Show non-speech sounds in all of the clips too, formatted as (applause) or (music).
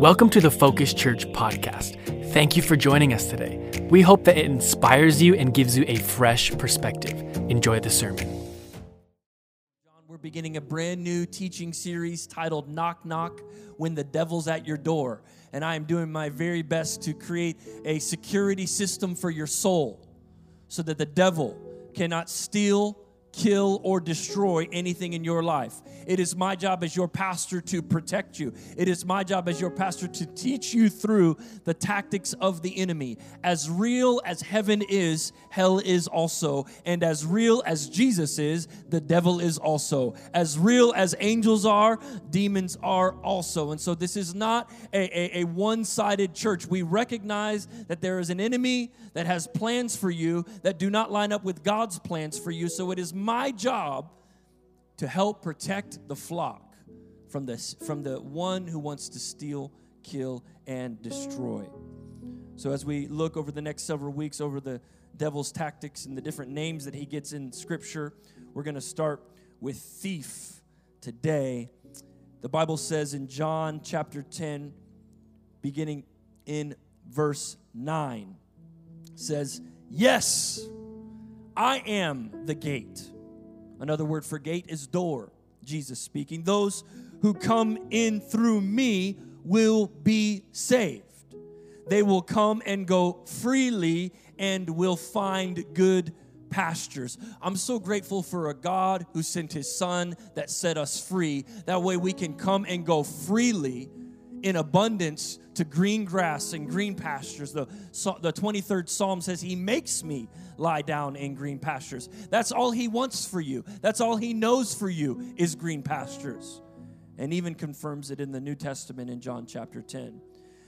Welcome to the Focus Church podcast. Thank you for joining us today. We hope that it inspires you and gives you a fresh perspective. Enjoy the sermon. We're beginning a brand new teaching series titled Knock Knock When the Devil's at Your Door. And I am doing my very best to create a security system for your soul so that the devil cannot steal, kill, or destroy anything in your life. It is my job as your pastor to protect you. It is my job as your pastor to teach you through the tactics of the enemy. As real as heaven is, hell is also. And as real as Jesus is, the devil is also. As real as angels are, demons are also. And so this is not a, a, a one sided church. We recognize that there is an enemy that has plans for you that do not line up with God's plans for you. So it is my job to help protect the flock from this from the one who wants to steal, kill and destroy. So as we look over the next several weeks over the devil's tactics and the different names that he gets in scripture, we're going to start with thief today. The Bible says in John chapter 10 beginning in verse 9 says, "Yes, I am the gate." Another word for gate is door. Jesus speaking. Those who come in through me will be saved. They will come and go freely and will find good pastures. I'm so grateful for a God who sent his son that set us free. That way we can come and go freely in abundance to green grass and green pastures. The, the 23rd Psalm says, He makes me lie down in green pastures. That's all He wants for you. That's all He knows for you is green pastures. And even confirms it in the New Testament in John chapter 10.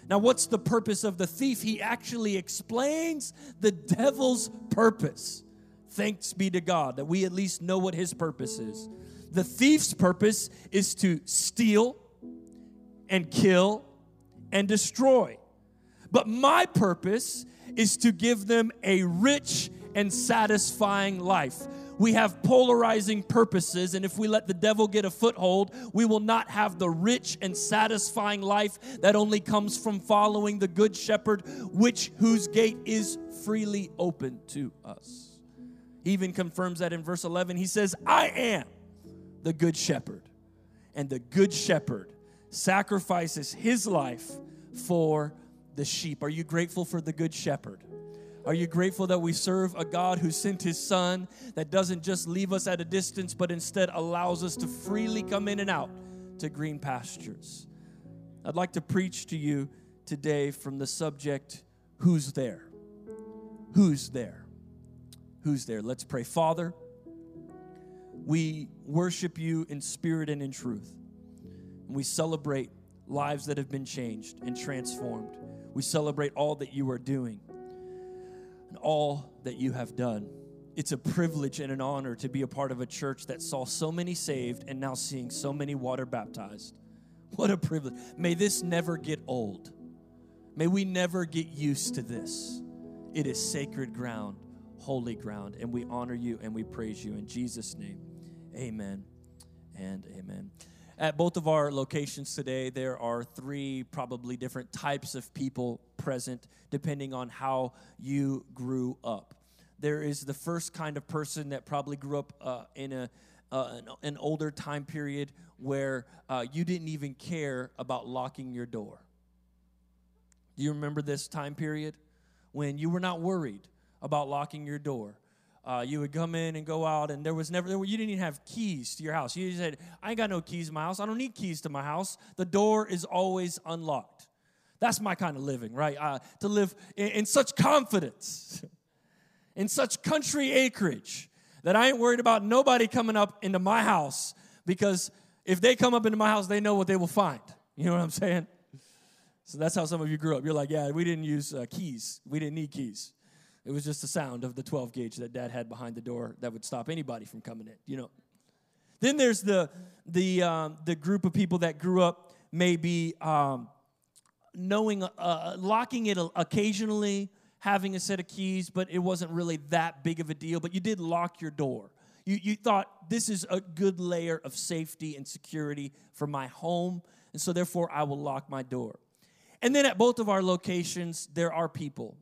Now, what's the purpose of the thief? He actually explains the devil's purpose. Thanks be to God that we at least know what his purpose is. The thief's purpose is to steal and kill and destroy. But my purpose is to give them a rich and satisfying life. We have polarizing purposes, and if we let the devil get a foothold, we will not have the rich and satisfying life that only comes from following the good shepherd, which whose gate is freely open to us. He even confirms that in verse 11. He says, I am the good shepherd, and the good shepherd sacrifices his life for the sheep. Are you grateful for the Good Shepherd? Are you grateful that we serve a God who sent his son that doesn't just leave us at a distance, but instead allows us to freely come in and out to green pastures? I'd like to preach to you today from the subject Who's there? Who's there? Who's there? Let's pray. Father, we worship you in spirit and in truth. And we celebrate lives that have been changed and transformed. We celebrate all that you are doing and all that you have done. It's a privilege and an honor to be a part of a church that saw so many saved and now seeing so many water baptized. (laughs) What a privilege. May this never get old. May we never get used to this. It is sacred ground, holy ground, and we honor you and we praise you in Jesus' name. Amen and amen. At both of our locations today, there are three probably different types of people present, depending on how you grew up. There is the first kind of person that probably grew up uh, in a uh, an, an, older time period where uh, you didn't even care about locking your door. Do you remember this time period when you were not worried about locking your door? Uh, you would come in and go out, and there was never, there were, you didn't even have keys to your house. You said, I ain't got no keys to my house. I don't need keys to my house. The door is always unlocked. That's my kind of living, right? Uh, to live in, in such confidence, (laughs) in such country acreage, that I ain't worried about nobody coming up into my house because if they come up into my house, they know what they will find. You know what I'm saying? So that's how some of you grew up. You're like, yeah, we didn't use uh, keys, we didn't need keys. It was just the sound of the 12 gauge that dad had behind the door that would stop anybody from coming in, you know. Then there's the, the, um, the group of people that grew up maybe um, knowing, uh, locking it occasionally, having a set of keys, but it wasn't really that big of a deal. But you did lock your door. You, you thought this is a good layer of safety and security for my home, and so therefore I will lock my door. And then at both of our locations, there are people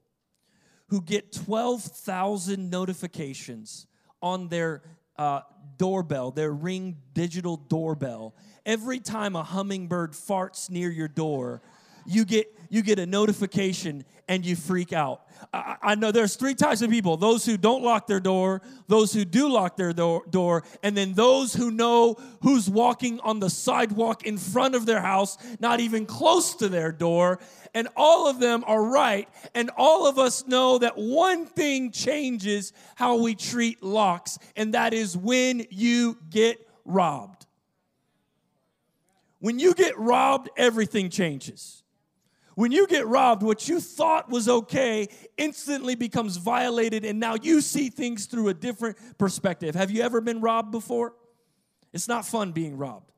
who get 12,000 notifications on their uh, doorbell, their ring digital doorbell. Every time a hummingbird farts near your door, you get you get a notification and you freak out. I, know there's three types of people those who don't lock their door, those who do lock their door, and then those who know who's walking on the sidewalk in front of their house, not even close to their door. And all of them are right. And all of us know that one thing changes how we treat locks, and that is when you get robbed. When you get robbed, everything changes. When you get robbed, what you thought was okay instantly becomes violated, and now you see things through a different perspective. Have you ever been robbed before? It's not fun being robbed.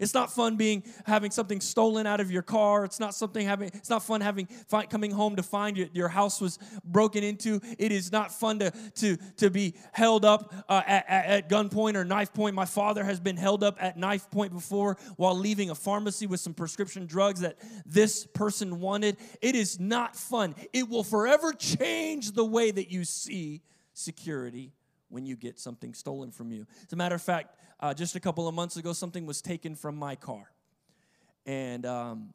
It's not fun being having something stolen out of your car. It's not something having. It's not fun having coming home to find your, your house was broken into. It is not fun to to to be held up uh, at, at gunpoint or knife point. My father has been held up at knife point before while leaving a pharmacy with some prescription drugs that this person wanted. It is not fun. It will forever change the way that you see security when you get something stolen from you. As a matter of fact, uh, just a couple of months ago, something was taken from my car. And um,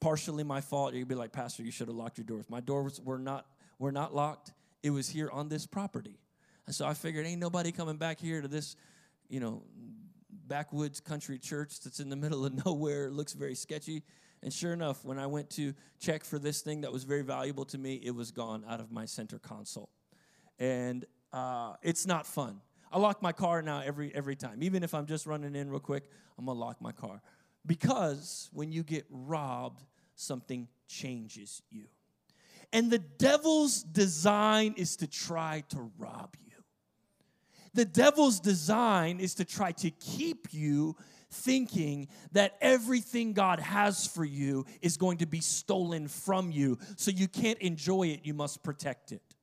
partially my fault. You'd be like, Pastor, you should have locked your doors. My doors were not, were not locked. It was here on this property. And so I figured, ain't nobody coming back here to this, you know, backwoods country church that's in the middle of (laughs) nowhere. It looks very sketchy. And sure enough, when I went to check for this thing that was very valuable to me, it was gone out of my center console. And uh, it's not fun. I lock my car now every every time. Even if I'm just running in real quick, I'm gonna lock my car. Because when you get robbed, something changes you. And the devil's design is to try to rob you. The devil's design is to try to keep you thinking that everything God has for you is going to be stolen from you. So you can't enjoy it, you must protect it.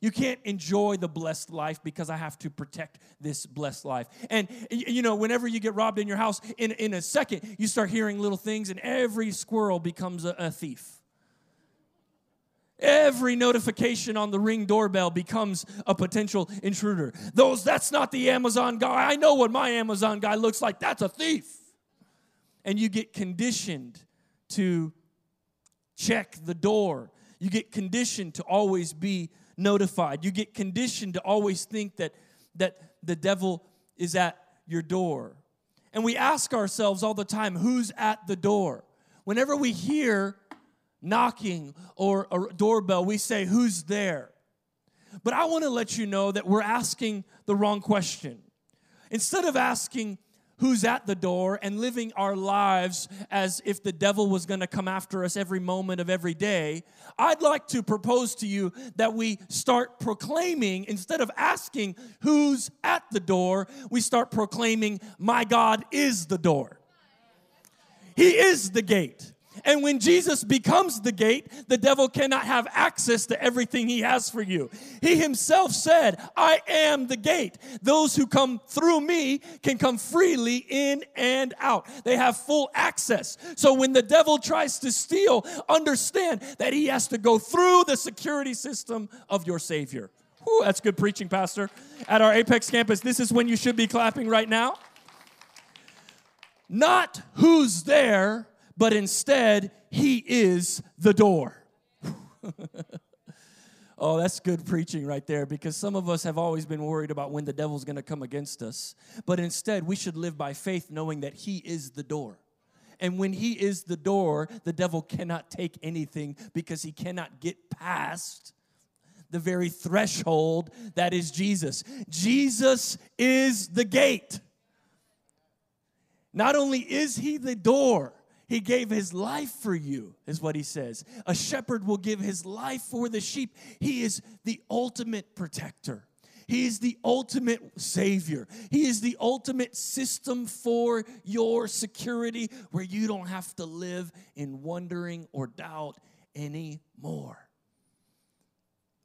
You can't enjoy the blessed life because I have to protect this blessed life. And you know, whenever you get robbed in your house, in, in a second, you start hearing little things, and every squirrel becomes a, a thief. Every notification on the ring doorbell becomes a potential intruder. Those, that's not the Amazon guy. I know what my Amazon guy looks like. That's a thief. And you get conditioned to check the door. You get conditioned to always be notified. You get conditioned to always think that, that the devil is at your door. And we ask ourselves all the time, who's at the door? Whenever we hear knocking or a doorbell, we say, who's there? But I want to let you know that we're asking the wrong question. Instead of asking, who's at the door and living our lives as if the devil was going to come after us every moment of every day, I'd like to propose to you that we start proclaiming, instead of asking who's at the door, we start proclaiming, My God is the door. He is the gate. And when Jesus becomes the gate, the devil cannot have access to everything he has for you. He himself said, I am the gate. Those who come through me can come freely in and out. They have full access. So when the devil tries to steal, understand that he has to go through the security system of your Savior. Whew, that's good preaching, Pastor. At our Apex campus, this is when you should be clapping right now. Not who's there, but instead, He is the door. (laughs) oh, that's good preaching right there because some of us have always been worried about when the devil's going to come against us. But instead, we should live by faith knowing that He is the door. And when He is the door, the devil cannot take anything because he cannot get past the very threshold that is Jesus. Jesus is the gate. Not only is He the door, he gave his life for you, is what he says. A shepherd will give his life for the sheep. He is the ultimate protector. He is the ultimate savior. He is the ultimate system for your security where you don't have to live in wondering or doubt anymore.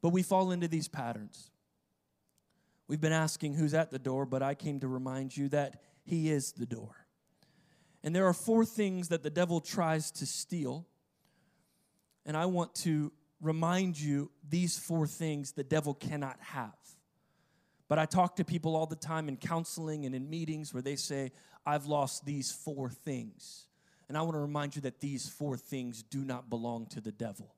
But we fall into these patterns. We've been asking who's at the door, but I came to remind you that He is the door. And there are four things that the devil tries to steal And I want to remind you these four things the devil cannot have. But I talk to people all the time in counseling and in meetings where they say, I've lost these four things. And I want to remind you that these four things do not belong to the devil.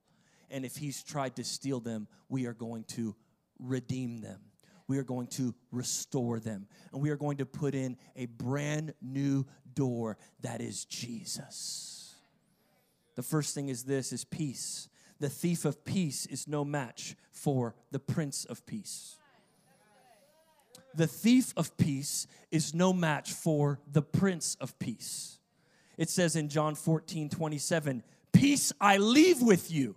And if he's tried to steal them, we are going to redeem them. We are going to restore them. And we are going to put in a brand new door that is Jesus. The first thing is this is peace. The thief of peace is no match for the prince of peace. The thief of peace is no match for the prince of peace. It says in John 14, 27, Peace I leave with you.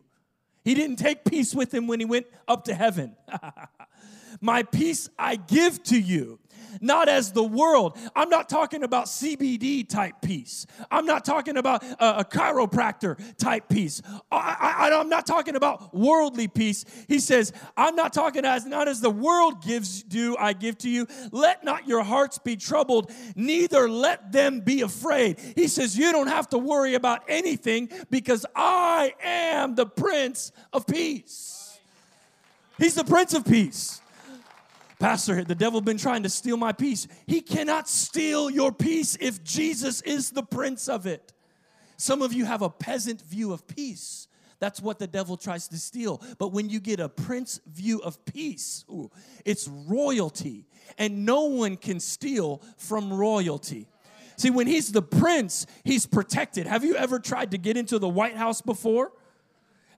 He didn't take peace with him when he went up to heaven. (laughs) My peace I give to you not as the world. I'm not talking about CBD type peace. I'm not talking about a, a chiropractor type peace. I, am not talking about worldly peace. He says, I'm not talking as not as the world gives do I give to you. Let not your hearts be troubled, neither let them be afraid. He says, You don't have to worry about anything because I am the Prince of Peace. He's the Prince of Peace. Pastor, the devil been trying to steal my peace. He cannot steal your peace if Jesus is the prince of it. Some of you have a peasant view of peace. That's what the devil tries to steal. But when you get a prince view of peace, ooh, it's royalty. And no one can steal from royalty. See, when he's the prince, he's protected. Have you ever tried to get into the White House before?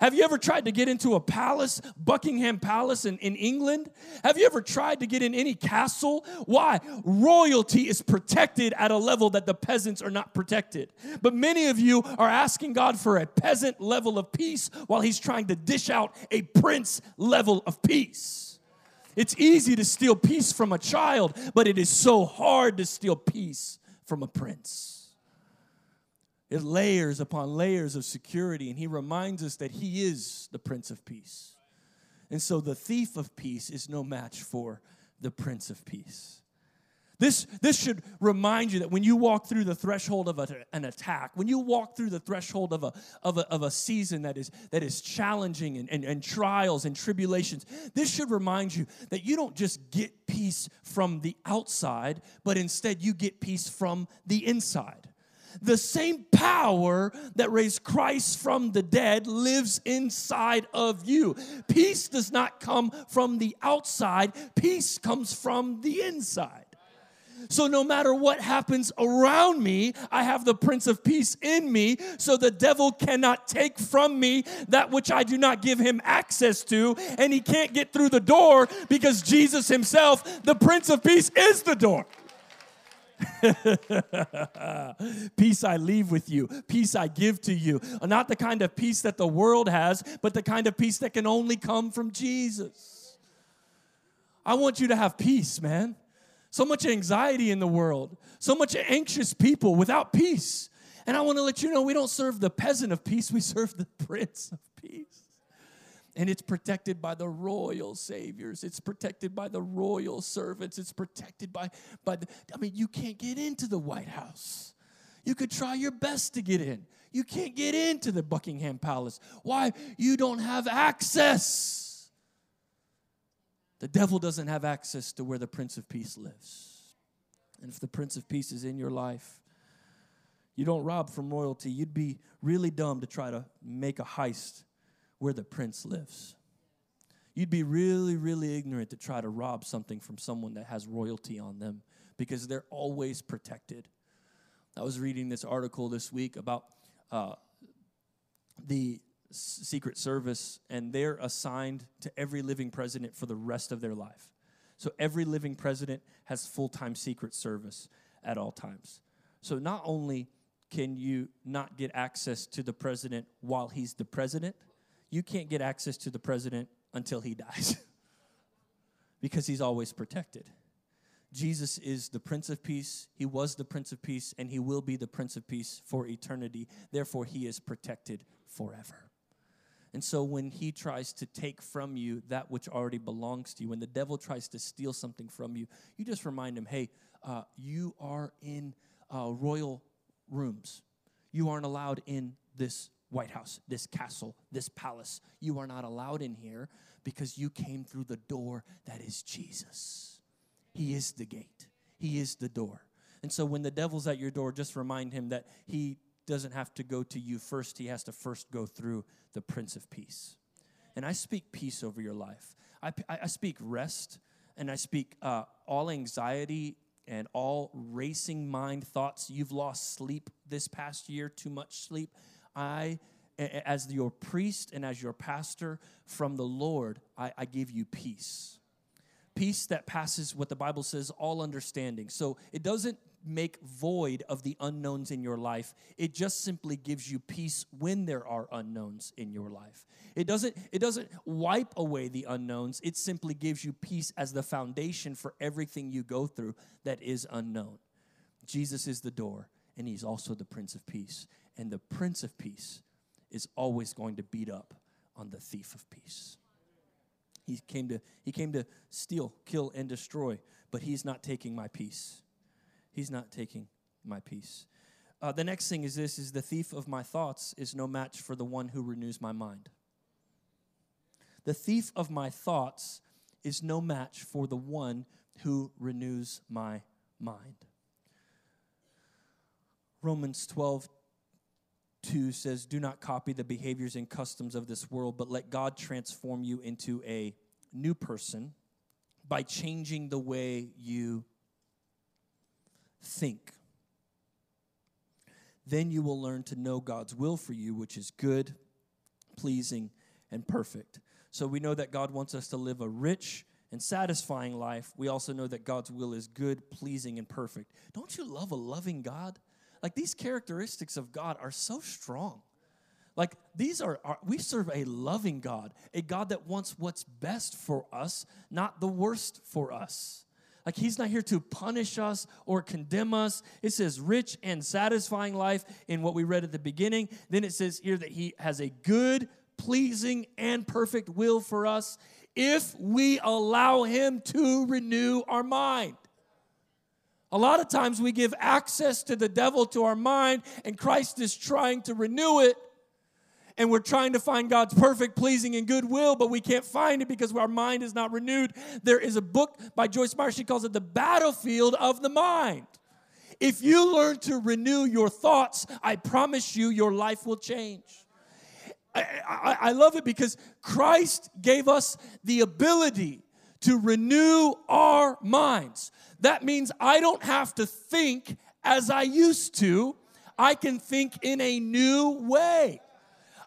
Have you ever tried to get into a palace, Buckingham Palace in, in England? Have you ever tried to get in any castle? Why? Royalty is protected at a level that the peasants are not protected. But many of you are asking God for a peasant level of peace while He's trying to dish out a prince level of peace. It's easy to steal peace from a child, but it is so hard to steal peace from a prince. It's layers upon layers of security, and he reminds us that he is the Prince of Peace. And so the thief of peace is no match for the Prince of Peace. This, this should remind you that when you walk through the threshold of a, an attack, when you walk through the threshold of a, of a, of a season that is, that is challenging and, and, and trials and tribulations, this should remind you that you don't just get peace from the outside, but instead you get peace from the inside. The same power that raised Christ from the dead lives inside of you. Peace does not come from the outside, peace comes from the inside. So, no matter what happens around me, I have the Prince of Peace in me, so the devil cannot take from me that which I do not give him access to, and he can't get through the door because Jesus himself, the Prince of Peace, is the door. (laughs) peace I leave with you, peace I give to you. Not the kind of peace that the world has, but the kind of peace that can only come from Jesus. I want you to have peace, man. So much anxiety in the world, so much anxious people without peace. And I want to let you know we don't serve the peasant of peace, we serve the (laughs) prince of peace and it's protected by the royal saviors. It's protected by the royal servants. It's protected by by the, i mean you can't get into the white house. You could try your best to get in. You can't get into the buckingham palace. Why? You don't have access. The devil doesn't have access to where the prince of peace lives. And if the prince of peace is in your life you don't rob from royalty. You'd be really dumb to try to make a heist where the prince lives. You'd be really, really ignorant to try to rob something from someone that has royalty on them because they're always protected. I was reading this article this week about uh, the Secret Service, and they're assigned to every living president for the rest of their life. So every living president has full time Secret Service at all times. So not only can you not get access to the president while he's the president, you can't get access to the president until he dies (laughs) because he's always protected. Jesus is the Prince of Peace. He was the Prince of Peace, and he will be the Prince of Peace for eternity. Therefore, he is protected forever. And so, when he tries to take from you that which already belongs to you, when the devil tries to steal something from you, you just remind him hey, uh, you are in uh, royal rooms. You aren't allowed in this White House, this castle, this palace. You are not allowed in here because you came through the door that is Jesus. He is the gate, He is the door. And so when the devil's at your door, just remind him that he doesn't have to go to you first, he has to first go through the Prince of Peace. And I speak peace over your life. I, I speak rest and I speak uh, all anxiety and all racing mind thoughts. You've lost sleep this past year, too much sleep. I, as your priest and as your pastor from the Lord, I, I give you peace. Peace that passes what the Bible says all understanding. So it doesn't make void of the unknowns in your life. It just simply gives you peace when there are unknowns in your life. It doesn't it doesn't wipe away the unknowns. It simply gives you peace as the foundation for everything you go through that is unknown. Jesus is the door and he's also the prince of peace. And the prince of peace is always going to beat up on the thief of peace. He came to he came to steal, kill and destroy, but he's not taking my peace. He's not taking my peace. Uh, the next thing is this is the thief of my thoughts is no match for the one who renews my mind. The thief of my thoughts is no match for the one who renews my mind. Romans 12, 2 says, Do not copy the behaviors and customs of this world, but let God transform you into a new person by changing the way you think. Then you will learn to know God's will for you, which is good, pleasing, and perfect. So we know that God wants us to live a rich and satisfying life. We also know that God's will is good, pleasing, and perfect. Don't you love a loving God? Like these characteristics of God are so strong. Like these are, are, we serve a loving God, a God that wants what's best for us, not the worst for us. Like he's not here to punish us or condemn us. It says rich and satisfying life in what we read at the beginning. Then it says here that he has a good, pleasing, and perfect will for us if we allow him to renew our mind. A lot of times we give access to the devil to our mind, and Christ is trying to renew it and we're trying to find God's perfect, pleasing, and good will, but we can't find it because our mind is not renewed. There is a book by Joyce Meyer, she calls it the battlefield of the mind. If you learn to renew your thoughts, I promise you, your life will change. I, I, I love it because Christ gave us the ability to renew our minds. That means I don't have to think as I used to, I can think in a new way.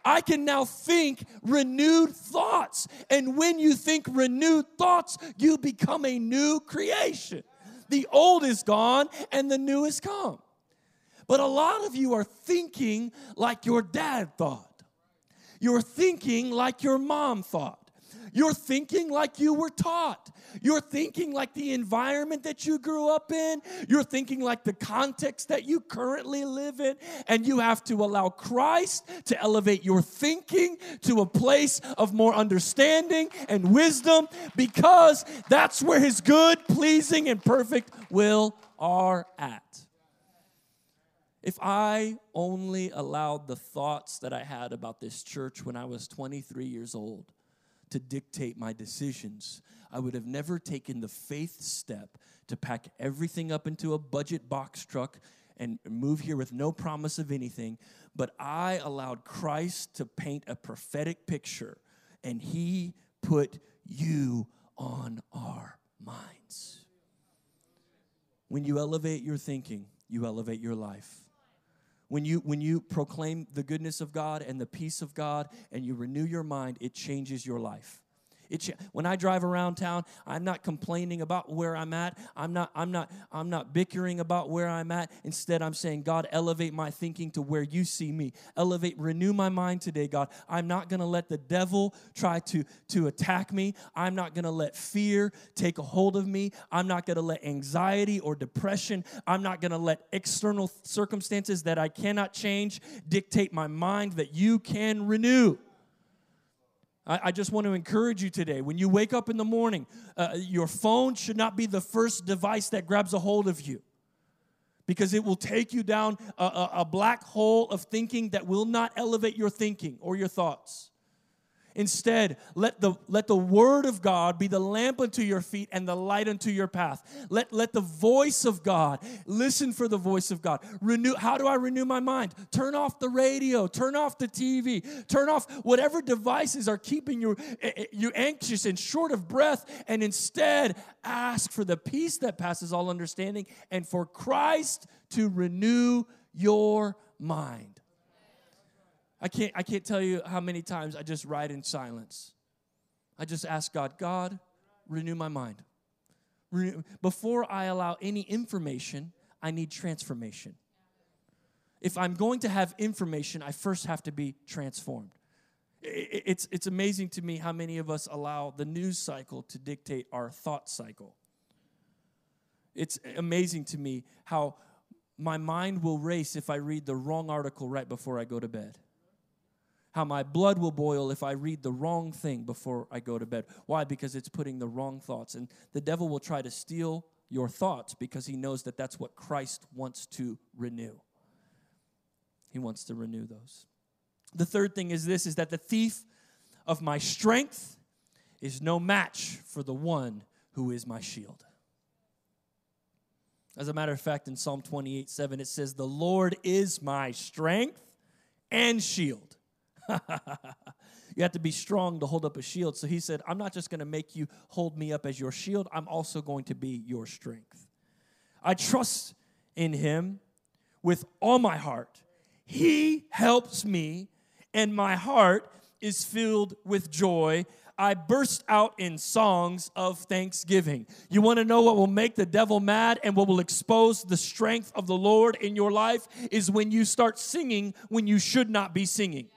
I can now think renewed thoughts. And when you think renewed thoughts, you become a new creation. The old is gone and the new is come. But a lot of you are thinking like your dad thought. You're thinking like your mom thought. You're thinking like you were taught. You're thinking like the environment that you grew up in. You're thinking like the context that you currently live in. And you have to allow Christ to elevate your thinking to a place of more understanding and wisdom because that's where His good, pleasing, and perfect will are at. If I only allowed the thoughts that I had about this church when I was 23 years old to dictate my decisions, I would have never taken the faith step to pack everything up into a budget box truck and move here with no promise of anything. But I allowed Christ to paint a prophetic picture, and He put you on our minds. When you elevate your thinking, you elevate your life. When you, when you proclaim the goodness of God and the peace of God and you renew your mind, it changes your life. It, when I drive around town, I'm not complaining about where I'm at. I'm not, I'm not, I'm not bickering about where I'm at. Instead, I'm saying, God, elevate my thinking to where you see me. Elevate, renew my mind today, God. I'm not gonna let the devil try to, to attack me. I'm not gonna let fear take a hold of me. I'm not gonna let anxiety or depression, I'm not gonna let external circumstances that I cannot change dictate my mind that you can renew. I, just want to encourage you today. When you wake up in the morning, uh, your phone should not be the first device that grabs a hold of you. because it will take you down a, a, a black hole of thinking that will not elevate your thinking or your thoughts. Instead, let the, let the word of God be the lamp unto your feet and the light unto your path. Let, let the voice of God, listen for the voice of God. Renew, how do I renew my mind? Turn off the radio, turn off the TV, turn off whatever devices are keeping you, eh, eh, you anxious and short of breath, and instead ask for the peace that passes all understanding and for Christ to renew your mind. I can't, I can't tell you how many times I just write in silence. I just ask God, God, renew my mind. Before I allow any information, I need transformation. If I'm going to have information, I first have to be transformed. It's, it's amazing to me how many of us allow the news cycle to dictate our thought cycle. It's amazing to me how my mind will race if I read the wrong article right before I go to bed how my blood will boil if I read the wrong thing before I go to bed. Why? Because it's putting the wrong thoughts. And the devil will try to steal your thoughts because he knows that that's what Christ wants to renew. He wants to renew those. The third thing is this is that the thief of my strength is no match for the one who is my shield. As a matter of fact, in Psalm 28 7, it says, The Lord is my strength and shield. (laughs) you have to be strong to hold up a shield. So he said, I'm not just going to make you hold me up as your shield, I'm also going to be your strength. I trust in him with all my heart. He helps me, and my heart is filled with joy. I burst out in songs of thanksgiving. You want to know what will make the devil mad and what will expose the strength of the Lord in your life is when you start singing when you should not be singing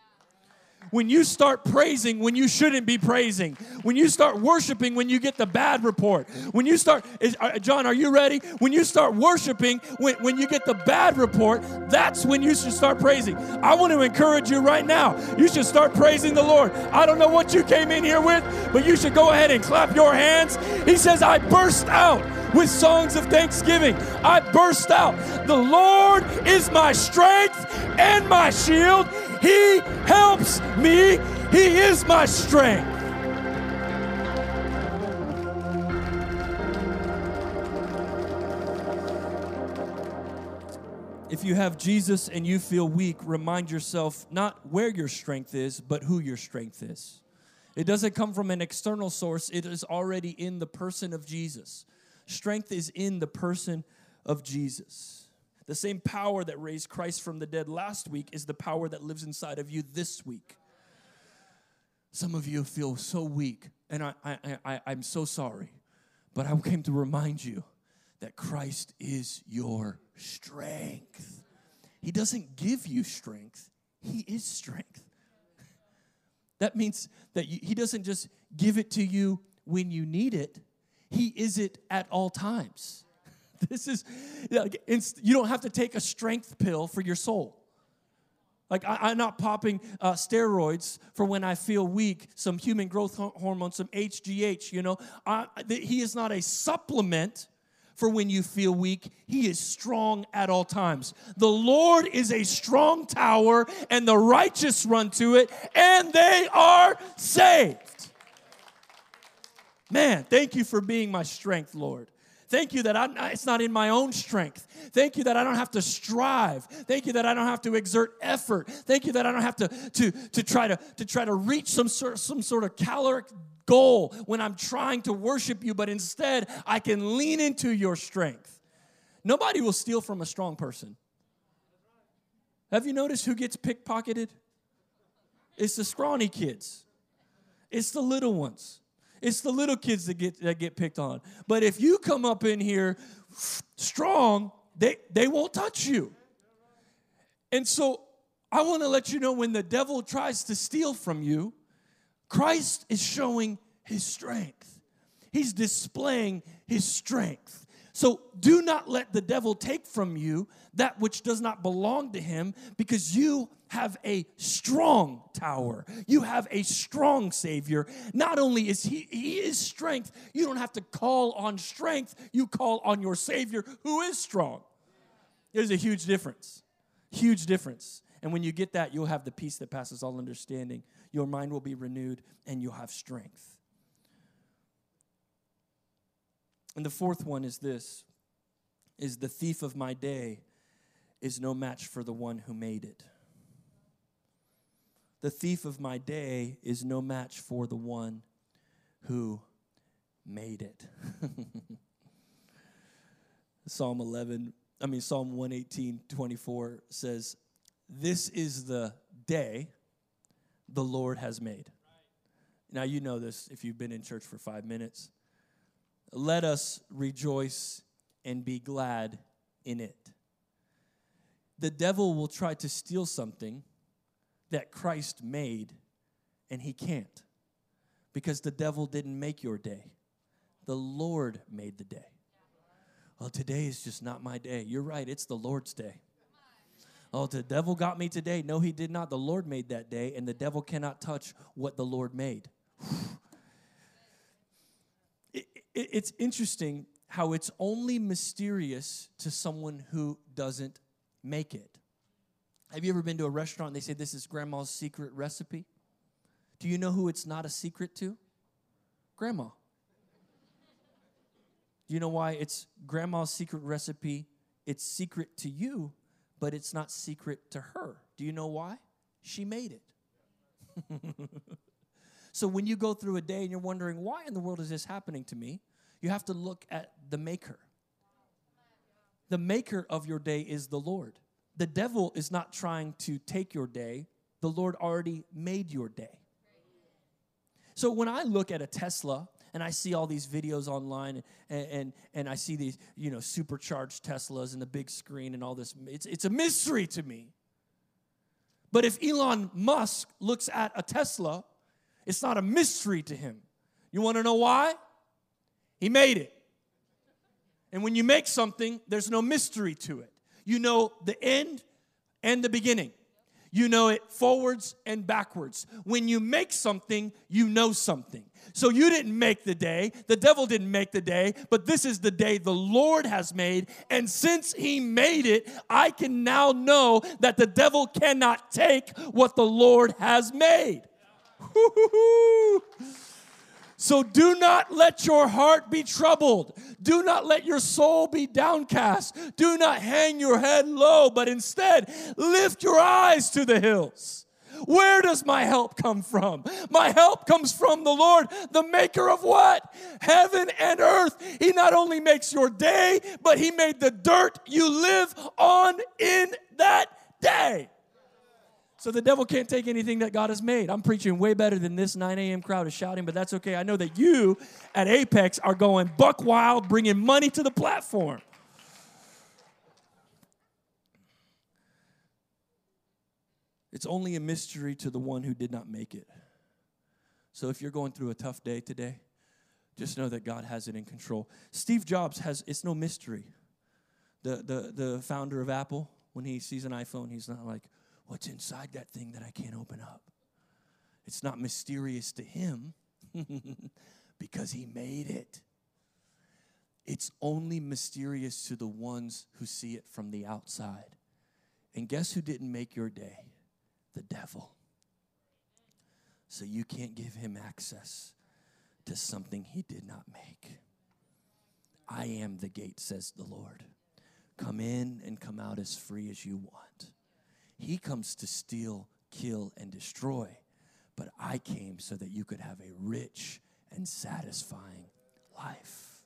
when you start praising when you shouldn't be praising, when you start worshiping when you get the bad report, when you start, is, uh, John, are you ready? When you start worshiping when, when you get the bad report, that's when you should start praising. I want to encourage you right now. You should start praising the Lord. I don't know what you came in here with, but you should go ahead and clap your hands. He says, I burst out with songs of thanksgiving. I burst out. The Lord is my strength and my shield. He helps me. He is my strength. If you have Jesus and you feel weak, remind yourself not where your strength is, but who your strength is. It doesn't come from an external source, it is already in the person of Jesus. Strength is in the person of Jesus. The same power that raised Christ from the dead last week is the power that lives inside of you this week. Some of you feel so weak, and I, I, I, I'm so sorry, but I came to remind you that Christ is your strength. He doesn't give you strength, He is strength. (laughs) That means that He doesn't just give it to you when you need it, He is it at all times. (laughs) This is, like, you don't have to take a strength pill for your soul. Like, I, am not popping uh, steroids for when I feel weak, some human growth hormone, some HGH, you know. I, he is not a supplement for when you feel weak. He is strong at all times. The Lord is a strong tower, and the righteous run to it, and they are saved. Man, thank you for being my strength, Lord. Thank you that I'm, it's not in my own strength. Thank you that I don't have to strive. Thank you that I don't have to exert effort. Thank you that I don't have to, to, to, try, to, to try to reach some sort, some sort of caloric goal when I'm trying to worship you, but instead I can lean into your strength. Nobody will steal from a strong person. Have you noticed who gets pickpocketed? It's the scrawny kids, it's the little ones. It's the little kids that get that get picked on. But if you come up in here strong, they, they won't touch you. And so I want to let you know when the devil tries to steal from you, Christ is showing his strength. He's displaying his strength. So do not let the devil take from you that which does not belong to him because you have a strong tower. You have a strong savior. Not only is he he is strength, you don't have to call on strength, you call on your savior who is strong. There's a huge difference. Huge difference. And when you get that, you'll have the peace that passes all understanding. Your mind will be renewed and you'll have strength. And the fourth one is this is the thief of my day is no match for the one who made it. The thief of my day is no match for the one who made it. (laughs) Psalm 11, I mean, Psalm 118, 24 says, This is the day the Lord has made. Now, you know this if you've been in church for five minutes. Let us rejoice and be glad in it. The devil will try to steal something that Christ made, and he can't because the devil didn't make your day. The Lord made the day. Well, today is just not my day. You're right, it's the Lord's day. Oh, the devil got me today. No, he did not. The Lord made that day, and the devil cannot touch what the Lord made. It, it, it's interesting how it's only mysterious to someone who doesn't make it. Have you ever been to a restaurant and they say this is grandma's secret recipe? Do you know who it's not a secret to? Grandma. Do you know why it's grandma's secret recipe? It's secret to you, but it's not secret to her. Do you know why? She made it. (laughs) so when you go through a day and you're wondering, why in the world is this happening to me? You have to look at the maker. The maker of your day is the Lord. The devil is not trying to take your day, the Lord already made your day. So when I look at a Tesla and I see all these videos online and, and, and I see these, you know, supercharged Teslas and the big screen and all this, it's, it's a mystery to me. But if Elon Musk looks at a Tesla, it's not a mystery to him. You want to know why? He made it. And when you make something, there's no mystery to it. You know the end and the beginning. You know it forwards and backwards. When you make something, you know something. So you didn't make the day, the devil didn't make the day, but this is the day the Lord has made. And since he made it, I can now know that the devil cannot take what the Lord has made. So do not let your heart be troubled. Do not let your soul be downcast. Do not hang your head low, but instead lift your eyes to the hills. Where does my help come from? My help comes from the Lord, the maker of what? Heaven and earth. He not only makes your day, but He made the dirt you live on in that day. So the devil can't take anything that God has made. I'm preaching way better than this 9 a.m. crowd is shouting, but that's okay. I know that you at Apex are going buck wild, bringing money to the platform. It's only a mystery to the one who did not make it. So if you're going through a tough day today, just know that God has it in control. Steve Jobs has it's no mystery. The the the founder of Apple, when he sees an iPhone, he's not like, what's inside that thing that I can't open up. It's not mysterious to him (laughs) because he made it. It's only mysterious to the ones who see it from the outside. And guess who didn't make your day? The devil. So you can't give him access to something he did not make. I am the gate, says the Lord. Come in and come out as free as you want. He comes to steal, kill, and destroy. But I came so that you could have a rich and satisfying life.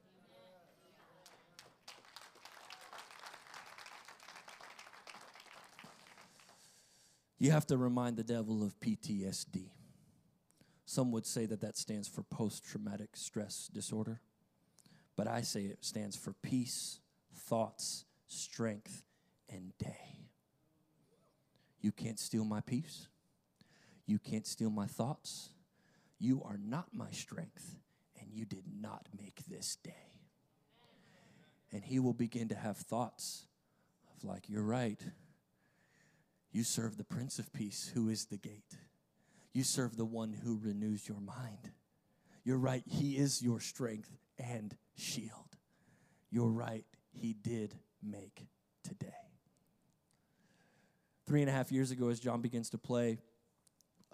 You have to remind the devil of PTSD. Some would say that that stands for post traumatic stress disorder, but I say it stands for peace, thoughts, strength, and day. You can't steal my peace. You can't steal my thoughts. You are not my strength, and you did not make this day. And he will begin to have thoughts of, like, you're right. You serve the Prince of Peace, who is the gate. You serve the one who renews your mind. You're right. He is your strength and shield. You're right. He did make today. Three and a half years ago, as John begins to play,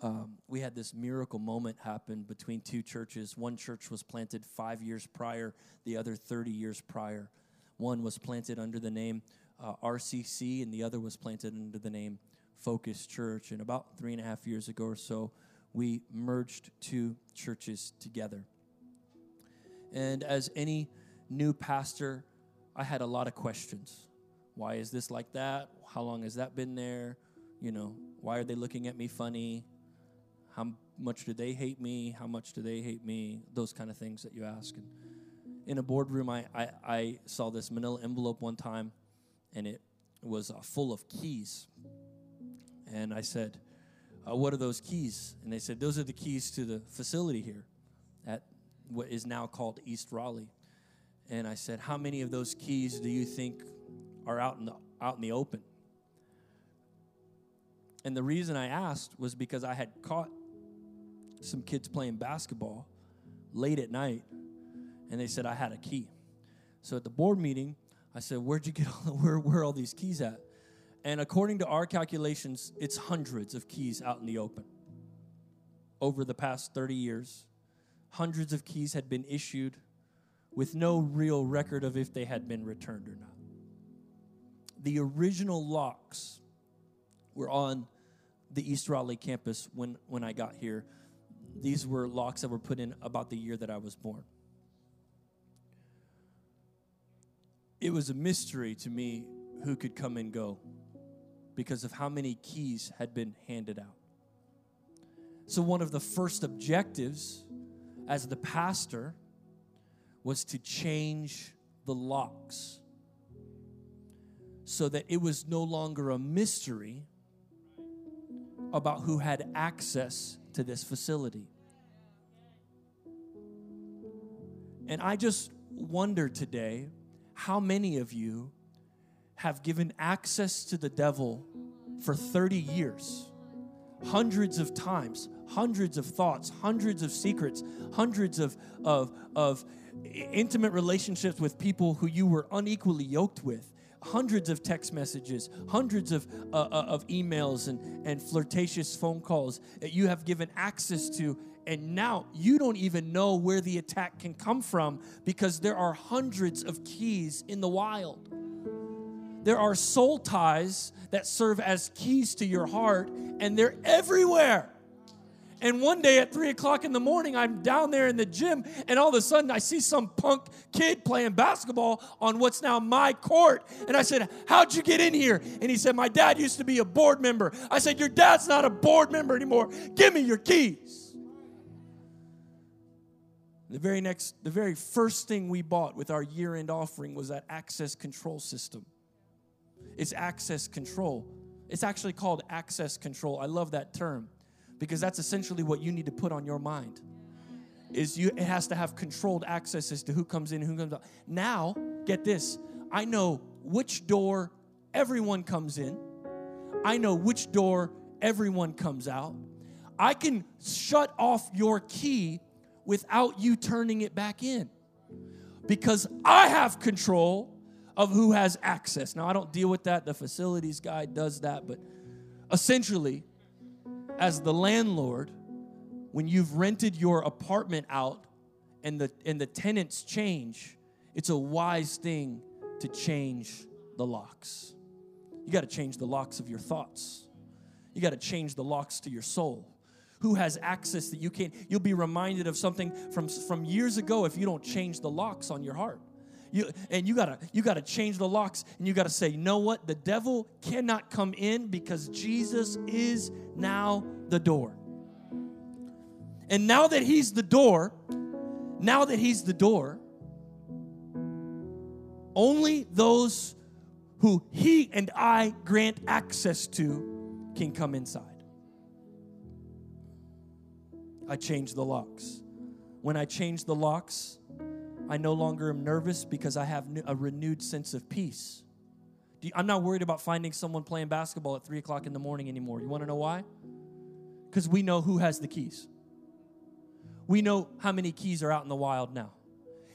um, we had this miracle moment happen between two churches. One church was planted five years prior, the other 30 years prior. One was planted under the name uh, RCC, and the other was planted under the name Focus Church. And about three and a half years ago or so, we merged two churches together. And as any new pastor, I had a lot of questions. Why is this like that? How long has that been there? You know, why are they looking at me funny? How much do they hate me? How much do they hate me? Those kind of things that you ask. And in a boardroom, I, I, I saw this manila envelope one time, and it was uh, full of keys. And I said, uh, What are those keys? And they said, Those are the keys to the facility here at what is now called East Raleigh. And I said, How many of those keys do you think are out in the, out in the open? And the reason I asked was because I had caught some kids playing basketball late at night, and they said I had a key. So at the board meeting, I said, Where'd you get all, (laughs) where, where are all these keys at? And according to our calculations, it's hundreds of keys out in the open. Over the past 30 years, hundreds of keys had been issued with no real record of if they had been returned or not. The original locks were on the East Raleigh campus when, when I got here. These were locks that were put in about the year that I was born. It was a mystery to me who could come and go because of how many keys had been handed out. So, one of the first objectives as the pastor was to change the locks so that it was no longer a mystery about who had access to this facility. And I just wonder today how many of you have given access to the devil for 30 years, hundreds of times, hundreds of thoughts, hundreds of secrets, hundreds of, of, of intimate relationships with people who you were unequally yoked with hundreds of text messages, hundreds of, uh, uh, of emails and, and flirtatious phone calls that you have given access to. And now you don't even know where the attack can come from because there are hundreds of keys in the wild. There are soul ties that serve as keys to your heart, and they're everywhere. And one day at three o'clock in the morning, I'm down there in the gym, and all of a sudden I see some punk kid playing basketball on what's now my court. And I said, How'd you get in here? And he said, My dad used to be a board member. I said, Your dad's not a board member anymore. Give me your keys. The very next, the very first thing we bought with our year end offering was that access control system. It's access control. It's actually called access control. I love that term because that's essentially what you need to put on your mind. Is you it has to have controlled access as to who comes in who comes out. Now get this. I know which door everyone comes in. I know which door everyone comes out. I can shut off your key without you turning it back in because i have control of who has access. Now i don't deal with that. The facilities guy does that but essentially as the landlord, when you've rented your apartment out and the, and the tenants change, it's a wise thing to change the locks. You got to change the locks of your thoughts. You got to change the locks to your soul. Who has access that you can't? You'll be reminded of something from, from years ago if you don't change the locks on your heart. You, and you gotta you gotta change the locks and you gotta say, you know what? The devil cannot come in because Jesus is now the door. And now that he's the door, now that he's the door, only those who he and I grant access to can come inside. I change the locks. When I change the locks, I no longer am nervous because I have a renewed sense of peace. I'm not worried about finding someone playing basketball at 3 o'clock in the morning anymore. You want to know why? Because we know who has the keys. We know how many keys are out in the wild now.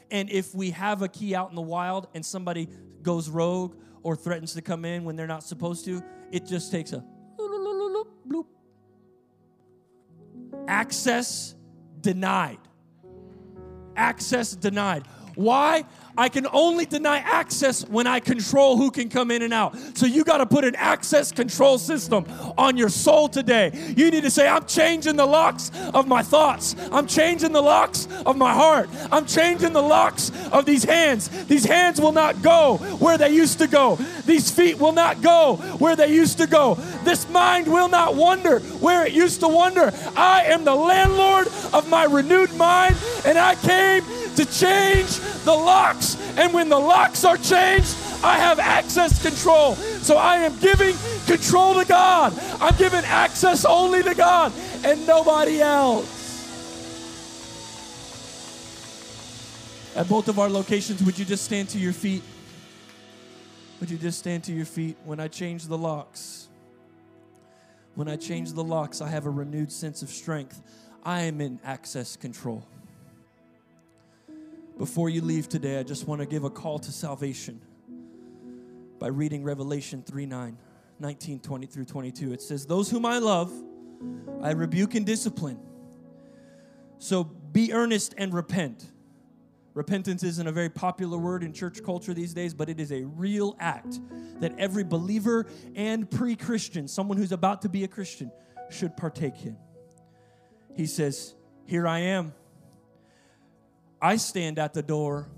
And if we have a key out in the wild and somebody goes rogue or threatens to come in when they're not supposed to, it just takes a bloop. Access denied. Access denied. Why? I can only deny access when I control who can come in and out. So you got to put an access control system on your soul today. You need to say, I'm changing the locks of my thoughts. I'm changing the locks of my heart. I'm changing the locks of these hands. These hands will not go where they used to go. These feet will not go where they used to go. This mind will not wander where it used to wander. I am the landlord of my renewed mind, and I came to change the locks. And when the locks are changed, I have access control. So I am giving control to God. I'm giving access only to God and nobody else. At both of our locations, would you just stand to your feet? Would you just stand to your feet when I change the locks? When I change the locks, I have a renewed sense of strength. I am in access control. Before you leave today, I just want to give a call to salvation by reading Revelation 3 9, 19, 20 through 22. It says, Those whom I love, I rebuke and discipline. So be earnest and repent. Repentance isn't a very popular word in church culture these days, but it is a real act that every believer and pre Christian, someone who's about to be a Christian, should partake in. He says, Here I am. I stand at the door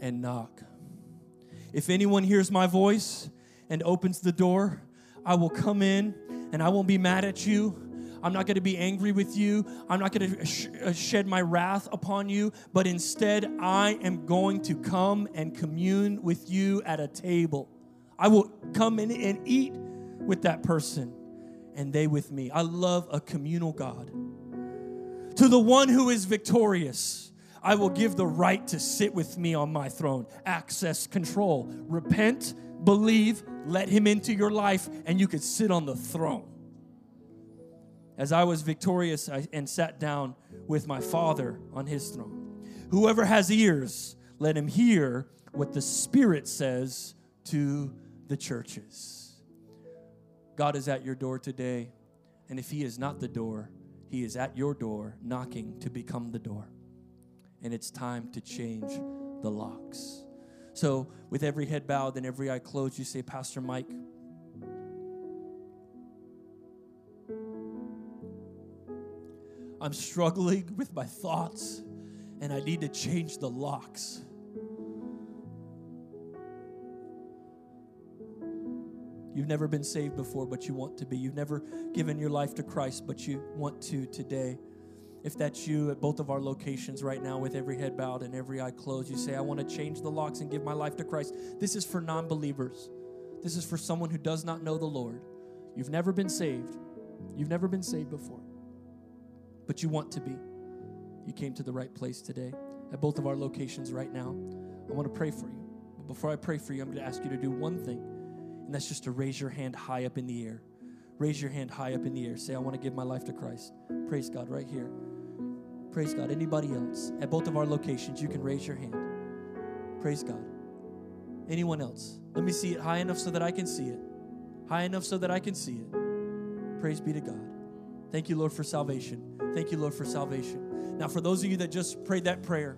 and knock. If anyone hears my voice and opens the door, I will come in and I won't be mad at you. I'm not going to be angry with you. I'm not going to sh- uh, shed my wrath upon you, but instead, I am going to come and commune with you at a table. I will come in and eat with that person and they with me. I love a communal God. To the one who is victorious, I will give the right to sit with me on my throne. Access control. Repent, believe, let him into your life, and you could sit on the throne. As I was victorious and sat down with my Father on his throne. Whoever has ears, let him hear what the Spirit says to the churches. God is at your door today, and if he is not the door, he is at your door knocking to become the door. And it's time to change the locks. So, with every head bowed and every eye closed, you say, Pastor Mike, I'm struggling with my thoughts and I need to change the locks. You've never been saved before, but you want to be. You've never given your life to Christ, but you want to today. If that's you at both of our locations right now, with every head bowed and every eye closed, you say, I want to change the locks and give my life to Christ. This is for non believers. This is for someone who does not know the Lord. You've never been saved. You've never been saved before, but you want to be. You came to the right place today at both of our locations right now. I want to pray for you. But before I pray for you, I'm going to ask you to do one thing and that's just to raise your hand high up in the air. Raise your hand high up in the air. Say, I want to give my life to Christ. Praise God right here. Praise God. Anybody else? At both of our locations, you can raise your hand. Praise God. Anyone else? Let me see it high enough so that I can see it. High enough so that I can see it. Praise be to God. Thank you, Lord, for salvation. Thank you, Lord, for salvation. Now, for those of you that just prayed that prayer,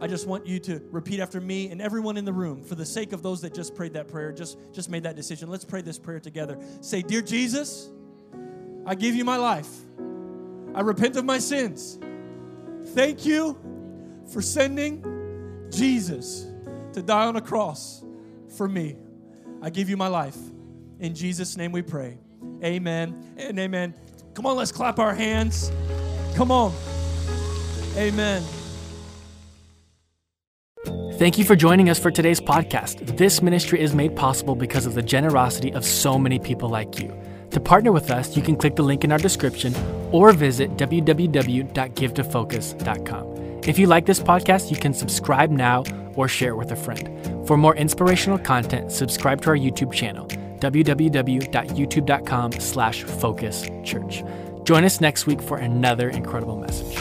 I just want you to repeat after me and everyone in the room, for the sake of those that just prayed that prayer, just, just made that decision. Let's pray this prayer together. Say, Dear Jesus, I give you my life. I repent of my sins. Thank you for sending Jesus to die on a cross for me. I give you my life. In Jesus' name we pray. Amen and amen. Come on, let's clap our hands. Come on. Amen. Thank you for joining us for today's podcast. This ministry is made possible because of the generosity of so many people like you. To partner with us, you can click the link in our description or visit www.givetofocus.com. If you like this podcast, you can subscribe now or share it with a friend. For more inspirational content, subscribe to our YouTube channel, www.youtube.com slash focus church. Join us next week for another incredible message.